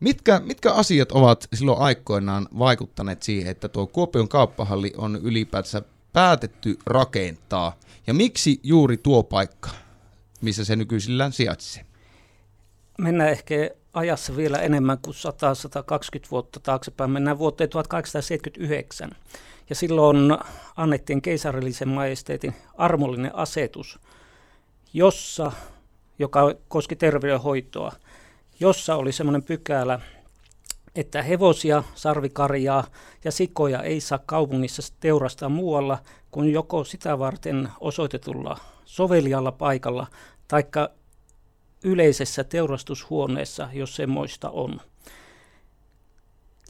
Mitkä, mitkä asiat ovat silloin aikoinaan vaikuttaneet siihen, että tuo Kuopion kauppahalli on ylipäätänsä päätetty rakentaa? Ja miksi juuri tuo paikka, missä se nykyisillään sijaitsee? Mennään ehkä ajassa vielä enemmän kuin 100-120 vuotta taaksepäin. Mennään vuoteen 1879. Ja silloin annettiin keisarillisen majesteetin armollinen asetus, jossa, joka koski terveydenhoitoa, jossa oli semmoinen pykälä, että hevosia, sarvikarjaa ja sikoja ei saa kaupungissa teurastaa muualla kuin joko sitä varten osoitetulla sovelialla paikalla, taikka yleisessä teurastushuoneessa, jos semmoista on.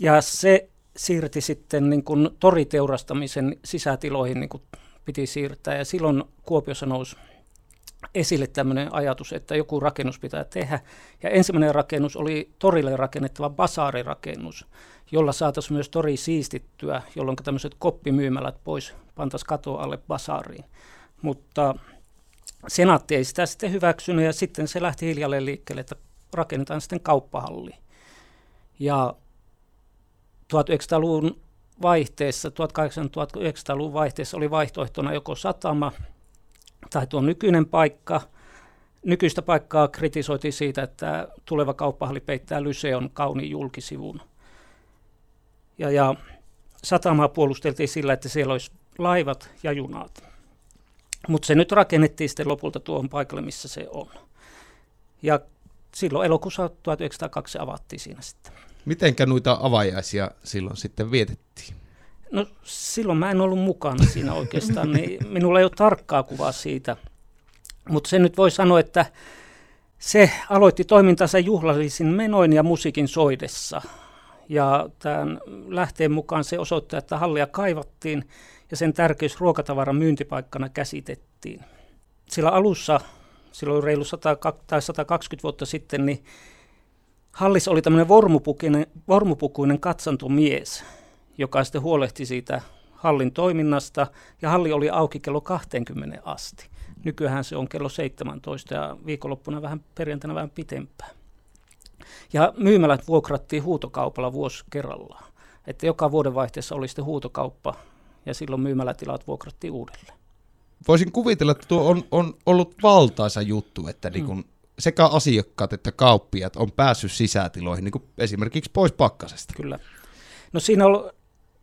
Ja se siirti sitten niin kuin toriteurastamisen sisätiloihin niin kuin piti siirtää. Ja silloin Kuopiossa nousi esille tämmöinen ajatus, että joku rakennus pitää tehdä. Ja ensimmäinen rakennus oli torille rakennettava basaarirakennus, jolla saataisiin myös tori siistittyä, jolloin tämmöiset koppimyymälät pois pantaisiin katoa alle basaariin. Mutta senaatti ei sitä sitten hyväksynyt ja sitten se lähti hiljalleen liikkeelle, että rakennetaan sitten kauppahalli. Ja 1900-luvun vaihteessa, 1800-1900-luvun vaihteessa oli vaihtoehtona joko satama tai tuo nykyinen paikka. Nykyistä paikkaa kritisoitiin siitä, että tuleva kauppahalli peittää Lyseon kauniin julkisivun. Ja, ja satamaa puolusteltiin sillä, että siellä olisi laivat ja junat. Mutta se nyt rakennettiin sitten lopulta tuohon paikalle, missä se on. Ja silloin elokuussa 1902 avattiin siinä sitten. Mitenkä noita avajaisia silloin sitten vietettiin? No silloin mä en ollut mukana siinä oikeastaan, niin minulla ei ole tarkkaa kuvaa siitä. Mutta se nyt voi sanoa, että se aloitti toimintansa juhlallisin menoin ja musiikin soidessa. Ja tämän lähteen mukaan se osoittaa, että hallia kaivattiin ja sen tärkeys ruokatavaran myyntipaikkana käsitettiin. Sillä alussa, silloin reilu 100 tai 120 vuotta sitten, niin Hallis oli tämmöinen vormupukuinen, vormupukuinen katsantomies, joka sitten huolehti siitä hallin toiminnasta, ja halli oli auki kello 20 asti. Nykyään se on kello 17 ja viikonloppuna vähän perjantaina vähän pitempään. Ja myymälät vuokrattiin huutokaupalla vuosi kerrallaan. Että joka vuodenvaihteessa oli sitten huutokauppa ja silloin myymälätilat vuokrattiin uudelleen. Voisin kuvitella, että tuo on, on ollut valtaisa juttu, että mm. niin kun sekä asiakkaat että kauppiat on päässyt sisätiloihin, niin kuin esimerkiksi pois pakkasesta. Kyllä. No siinä oli,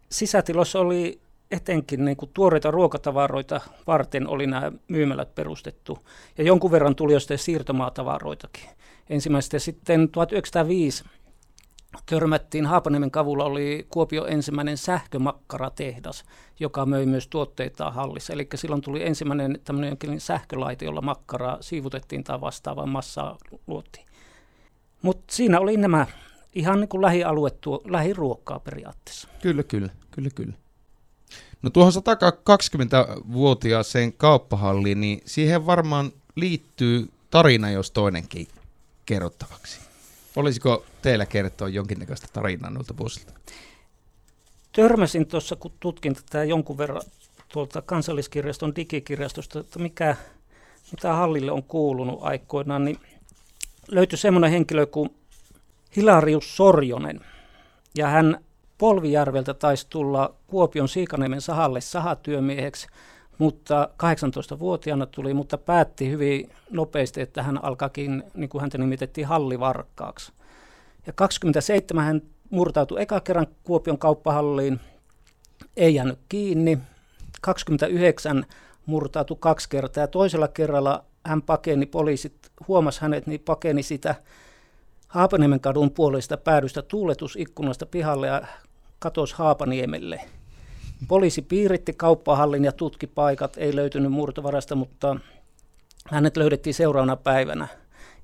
sisätiloissa oli etenkin niin kuin tuoreita ruokatavaroita varten oli nämä myymälät perustettu. Ja jonkun verran tuli jo sitten siirtomaatavaroitakin. Ensimmäistä sitten 1905 törmättiin Haapaniemen kavulla oli Kuopio ensimmäinen sähkömakkaratehdas, joka möi myös tuotteita hallissa. Eli silloin tuli ensimmäinen tämmöinen sähkölaite, jolla makkaraa siivutettiin tai vastaavaa massaa luotiin. Mutta siinä oli nämä ihan niin kuin lähialue, tuo, lähiruokkaa periaatteessa. Kyllä, kyllä, kyllä, kyllä. No tuohon 120-vuotiaaseen kauppahalliin, niin siihen varmaan liittyy tarina, jos toinenkin kerrottavaksi. Olisiko teillä kertoa jonkinnäköistä tarinaa noilta vuosilta? Törmäsin tuossa, kun tutkin tätä jonkun verran tuolta kansalliskirjaston digikirjastosta, että mikä, mitä hallille on kuulunut aikoinaan, niin löytyi semmoinen henkilö kuin Hilarius Sorjonen. Ja hän Polvijärveltä taisi tulla Kuopion Siikaniemen sahalle sahatyömieheksi, mutta 18-vuotiaana tuli, mutta päätti hyvin nopeasti, että hän alkakin, niin kuin häntä nimitettiin, hallivarkkaaksi. Ja 27 hän murtautui eka kerran Kuopion kauppahalliin, ei jäänyt kiinni. 29 murtautui kaksi kertaa ja toisella kerralla hän pakeni, poliisit huomas hänet, niin pakeni sitä Haapaniemen kadun puolesta päädystä tuuletusikkunasta pihalle ja katosi Haapaniemelle. Poliisi piiritti kauppahallin ja tutki paikat, ei löytynyt murtovarasta, mutta hänet löydettiin seuraavana päivänä.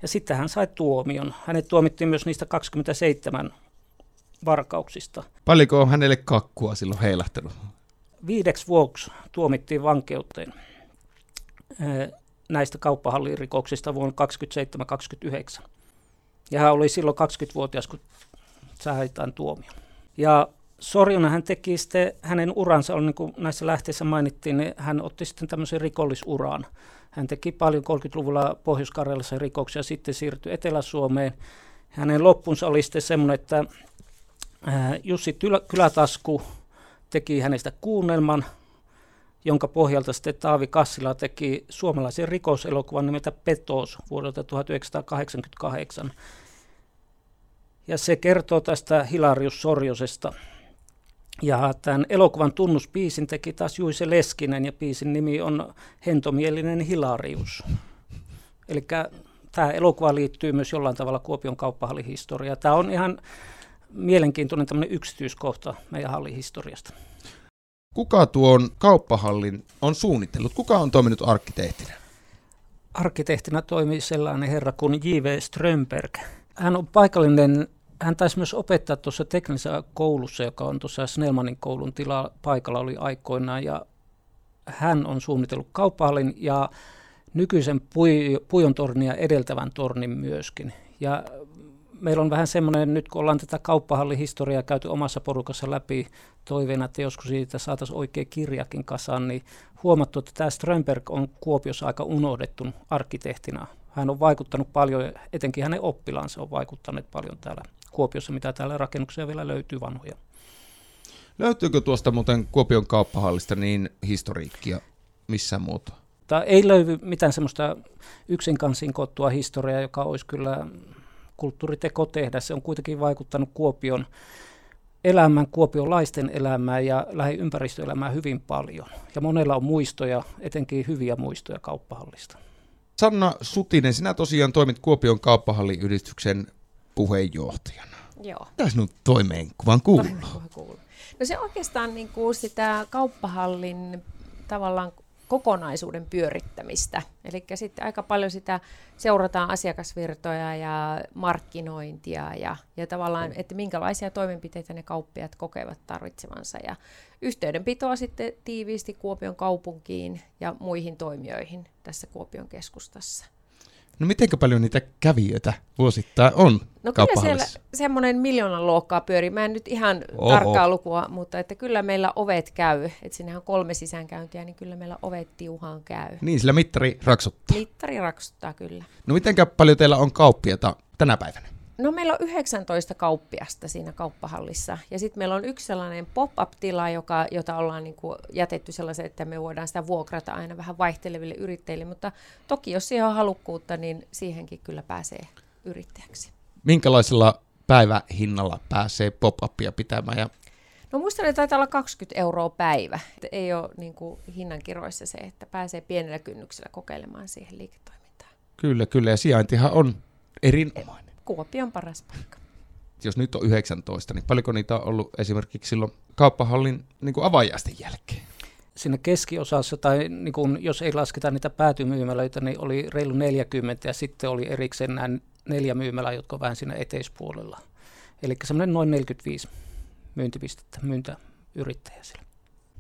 Ja sitten hän sai tuomion. Hänet tuomittiin myös niistä 27 varkauksista. Paljonko on hänelle kakkua silloin heilahtanut? Viideksi vuoksi tuomittiin vankeuteen näistä kauppahallirikoksista vuonna 27-29. Ja hän oli silloin 20-vuotias, kun sai tämän tuomion. Ja Sorjona hän teki sitten, hänen uransa oli niin kuin näissä lähteissä mainittiin, niin hän otti sitten tämmöisen rikollisuran. Hän teki paljon 30-luvulla Pohjois-Karjalassa rikoksia, sitten siirtyi Etelä-Suomeen Hänen loppunsa oli sitten semmoinen, että Jussi Kylätasku teki hänestä kuunnelman, jonka pohjalta sitten Taavi Kassila teki suomalaisen rikoselokuvan nimeltä Petos vuodelta 1988. Ja se kertoo tästä Hilarius Sorjosesta. Ja tämän elokuvan tunnuspiisin teki taas Juise Leskinen ja piisin nimi on Hentomielinen Hilarius. Eli tämä elokuva liittyy myös jollain tavalla Kuopion kauppahallihistoriaan. Tämä on ihan mielenkiintoinen tämmöinen yksityiskohta meidän hallihistoriasta. Kuka tuon kauppahallin on suunnitellut? Kuka on toiminut arkkitehtinä? Arkkitehtinä toimii sellainen herra kuin J.V. Strömberg. Hän on paikallinen, hän taisi myös opettaa tuossa teknisessä koulussa, joka on tuossa Snellmanin koulun tila paikalla oli aikoinaan. Ja hän on suunnitellut kauppahallin ja nykyisen Pujon tornia edeltävän tornin myöskin. Ja meillä on vähän semmoinen, nyt kun ollaan tätä kauppahallihistoriaa käyty omassa porukassa läpi toiveena, että joskus siitä saataisiin oikea kirjakin kasaan, niin huomattu, että tämä Strömberg on Kuopiossa aika unohdettu arkkitehtina. Hän on vaikuttanut paljon, etenkin hänen oppilaansa on vaikuttanut paljon täällä Kuopiossa, mitä täällä rakennuksia vielä löytyy vanhoja. Löytyykö tuosta muuten Kuopion kauppahallista niin historiikkia missään muuta? Tämä ei löydy mitään semmoista yksin kansin kottua historiaa, joka olisi kyllä kulttuuriteko tehdä. Se on kuitenkin vaikuttanut Kuopion elämään, kuopiolaisten elämään ja lähiympäristöelämään hyvin paljon. Ja monella on muistoja, etenkin hyviä muistoja kauppahallista. Sanna Sutinen, sinä tosiaan toimit Kuopion kauppahalliyhdistyksen puheenjohtajana. Joo. Mitä sinun toimeenkuvan kuuluu? kuuluu? No se oikeastaan niin kuin sitä kauppahallin tavallaan kokonaisuuden pyörittämistä. Eli sitten aika paljon sitä seurataan asiakasvirtoja ja markkinointia ja, ja tavallaan, että minkälaisia toimenpiteitä ne kauppiat kokevat tarvitsevansa. Ja yhteydenpitoa sitten tiiviisti Kuopion kaupunkiin ja muihin toimijoihin tässä Kuopion keskustassa. No miten paljon niitä kävijöitä vuosittain on No kyllä siellä semmoinen miljoonan luokkaa pyörii. Mä en nyt ihan Oho. tarkkaa lukua, mutta että kyllä meillä ovet käy. Että sinnehän on kolme sisäänkäyntiä, niin kyllä meillä ovet tiuhaan käy. Niin, sillä mittari raksuttaa. Mittari raksuttaa, kyllä. No miten paljon teillä on kauppiata tänä päivänä? No meillä on 19 kauppiasta siinä kauppahallissa. Ja sitten meillä on yksi sellainen pop-up-tila, joka, jota ollaan niin kuin jätetty sellaisen, että me voidaan sitä vuokrata aina vähän vaihteleville yrittäjille. Mutta toki jos siihen on halukkuutta, niin siihenkin kyllä pääsee yrittäjäksi. Minkälaisella päivähinnalla pääsee pop-upia pitämään? Ja... No muistan, että taitaa olla 20 euroa päivä. Että ei ole niin kuin hinnankiroissa se, että pääsee pienellä kynnyksellä kokeilemaan siihen liiketoimintaan. Kyllä, kyllä. Ja sijaintihan on erinomainen. Kuopion paras paikka. Jos nyt on 19, niin paljonko niitä on ollut esimerkiksi silloin kauppahallin niin kuin avajaisten jälkeen? Siinä keskiosassa, tai niin kuin, jos ei lasketa niitä päätymyymälöitä, niin oli reilu 40 ja sitten oli erikseen nämä neljä myymälää, jotka on vähän siinä eteispuolella. Eli semmoinen noin 45 myyntipistettä, myyntäyrittäjä siellä.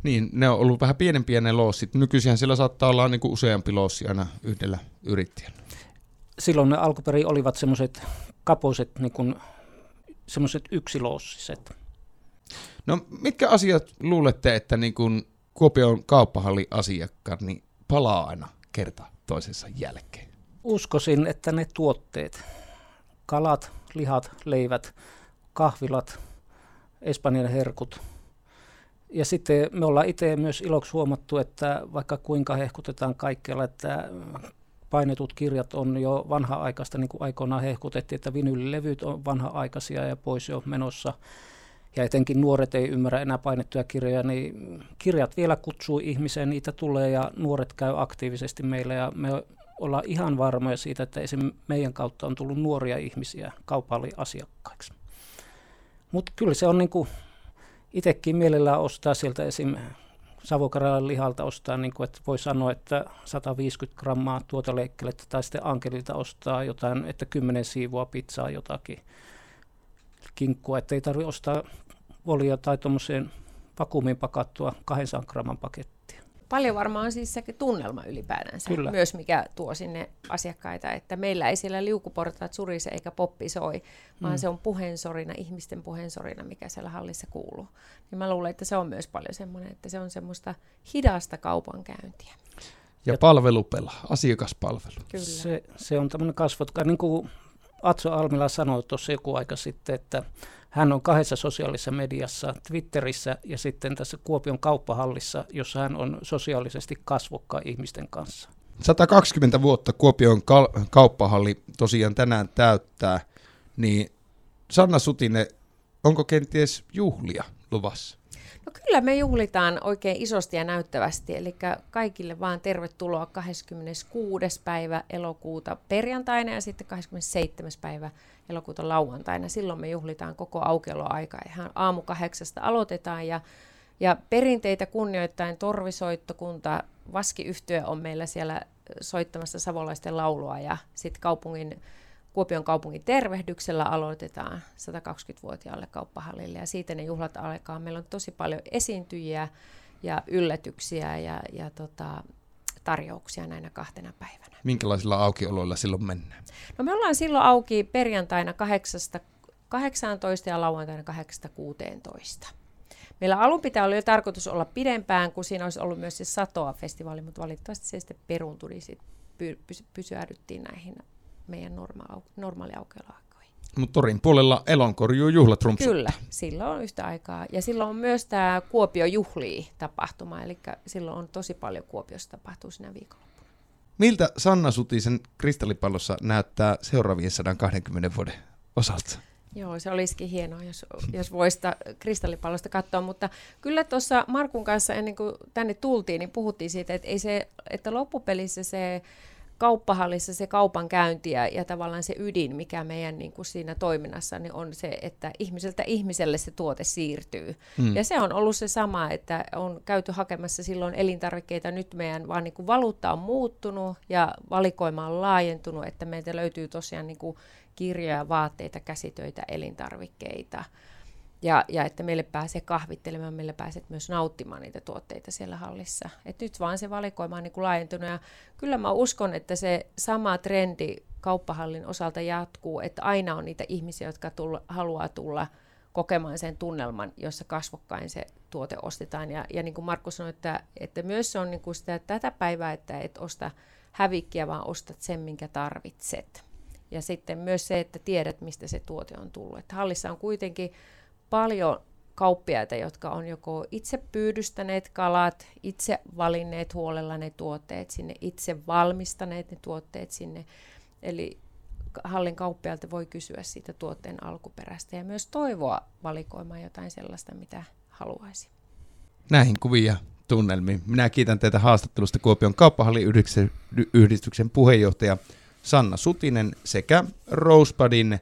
Niin, ne on ollut vähän pienempiä ne loossit. Nykyisin siellä saattaa olla niin kuin useampi loossi aina yhdellä yrittäjällä. Silloin ne alkuperin olivat semmoiset kapoiset, niin kuin, semmoiset yksiloossiset. No mitkä asiat luulette, että niin kuin Kuopion kauppahalli asiakkaat niin palaa aina kerta toisensa jälkeen? Uskoisin, että ne tuotteet, kalat, lihat, leivät, kahvilat, Espanjan herkut. Ja sitten me ollaan itse myös iloksi huomattu, että vaikka kuinka hehkutetaan kaikkialla, että painetut kirjat on jo vanha-aikaista, niin kuin aikoinaan hehkutettiin, että vinyylilevyt on vanha-aikaisia ja pois jo menossa. Ja etenkin nuoret ei ymmärrä enää painettuja kirjoja, niin kirjat vielä kutsuu ihmiseen, niitä tulee ja nuoret käy aktiivisesti meillä ja me olla ihan varmoja siitä, että esim. meidän kautta on tullut nuoria ihmisiä kaupalliasiakkaiksi. Mutta kyllä se on niin kuin itsekin mielellään ostaa sieltä esim. Savokaralan lihalta ostaa, niin kuin, että voi sanoa, että 150 grammaa tuota leikkelettä tai sitten Ankelilta ostaa jotain, että 10 siivua pizzaa jotakin kinkkua, että ei tarvitse ostaa volia tai tuommoiseen vakuumiin pakattua 200 gramman pakettia paljon varmaan siis se tunnelma ylipäätänsä Kyllä. myös, mikä tuo sinne asiakkaita, että meillä ei siellä liukuportaat surise eikä poppi soi, vaan mm. se on puheensorina, ihmisten puheensorina, mikä siellä hallissa kuuluu. Niin mä luulen, että se on myös paljon semmoinen, että se on semmoista hidasta kaupankäyntiä. Ja palvelu pelaa, asiakaspalvelu. Kyllä. Se, se on tämmöinen kasvot, niin kuin Atso Almila sanoi tuossa joku aika sitten, että hän on kahdessa sosiaalisessa mediassa, Twitterissä ja sitten tässä Kuopion kauppahallissa, jossa hän on sosiaalisesti kasvokka ihmisten kanssa. 120 vuotta Kuopion kal- kauppahalli tosiaan tänään täyttää, niin Sanna Sutinen, onko kenties juhlia luvassa? No kyllä me juhlitaan oikein isosti ja näyttävästi, eli kaikille vaan tervetuloa 26. päivä elokuuta perjantaina ja sitten 27. päivä elokuuta lauantaina. Silloin me juhlitaan koko aukioloaika. Ihan aamu kahdeksasta aloitetaan ja, ja perinteitä kunnioittain torvisoittokunta, vaskiyhtiö on meillä siellä soittamassa savolaisten laulua ja sitten kaupungin Kuopion kaupungin tervehdyksellä aloitetaan 120-vuotiaalle kauppahallille ja siitä ne juhlat alkaa. Meillä on tosi paljon esiintyjiä ja yllätyksiä ja, ja tota, tarjouksia näinä kahtena päivänä. Minkälaisilla aukioloilla silloin mennään? No me ollaan silloin auki perjantaina 8, 18 ja lauantaina 8 16. Meillä alun pitää oli jo tarkoitus olla pidempään, kun siinä olisi ollut myös se Satoa-festivaali, mutta valitettavasti se sitten peruuntui, niin sit py- pysyädyttiin näihin meidän norma- normaali aukioloaikoihin. Mutta torin puolella elonkorjuu juhlat rumpsuttaa. Kyllä, silloin on yhtä aikaa. Ja silloin on myös tämä Kuopio juhlii tapahtuma, eli silloin on tosi paljon Kuopiossa tapahtuu siinä viikonloppuna. Miltä Sanna Sutisen kristallipallossa näyttää seuraavien 120 vuoden osalta? Joo, se olisikin hienoa, jos, jos voisi kristallipallosta katsoa, mutta kyllä tuossa Markun kanssa ennen kuin tänne tultiin, niin puhuttiin siitä, että, ei se, että loppupelissä se kauppahallissa se kaupan käynti ja, ja tavallaan se ydin, mikä meidän niin kuin siinä toiminnassa niin on se, että ihmiseltä ihmiselle se tuote siirtyy. Mm. Ja se on ollut se sama, että on käyty hakemassa silloin elintarvikkeita, nyt meidän vaan niin kuin valuutta on muuttunut ja valikoima on laajentunut, että meiltä löytyy tosiaan niin kuin kirjoja, vaatteita, käsitöitä, elintarvikkeita. Ja, ja että meille pääsee kahvittelemaan, meille pääset myös nauttimaan niitä tuotteita siellä hallissa. Et nyt vaan se valikoima on niin kuin laajentunut ja kyllä mä uskon, että se sama trendi kauppahallin osalta jatkuu, että aina on niitä ihmisiä, jotka tulla, haluaa tulla kokemaan sen tunnelman, jossa kasvokkain se tuote ostetaan. Ja, ja niin kuin Markku sanoi, että, että myös se on niin kuin sitä tätä päivää, että et osta hävikkiä, vaan ostat sen, minkä tarvitset. Ja sitten myös se, että tiedät, mistä se tuote on tullut. Että hallissa on kuitenkin paljon kauppiaita, jotka on joko itse pyydystäneet kalat, itse valinneet huolella ne tuotteet sinne, itse valmistaneet ne tuotteet sinne. Eli hallin kauppialta voi kysyä siitä tuotteen alkuperästä ja myös toivoa valikoimaan jotain sellaista, mitä haluaisi. Näihin kuvia tunnelmiin. Minä kiitän teitä haastattelusta Kuopion kauppahalliyhdistyksen puheenjohtaja Sanna Sutinen sekä Rosebudin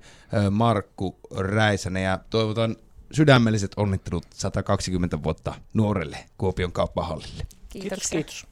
Markku Räisänen ja toivotan sydämelliset onnittelut 120 vuotta nuorelle Kuopion kauppahallille. Kiitoksia. Kiitos. kiitos.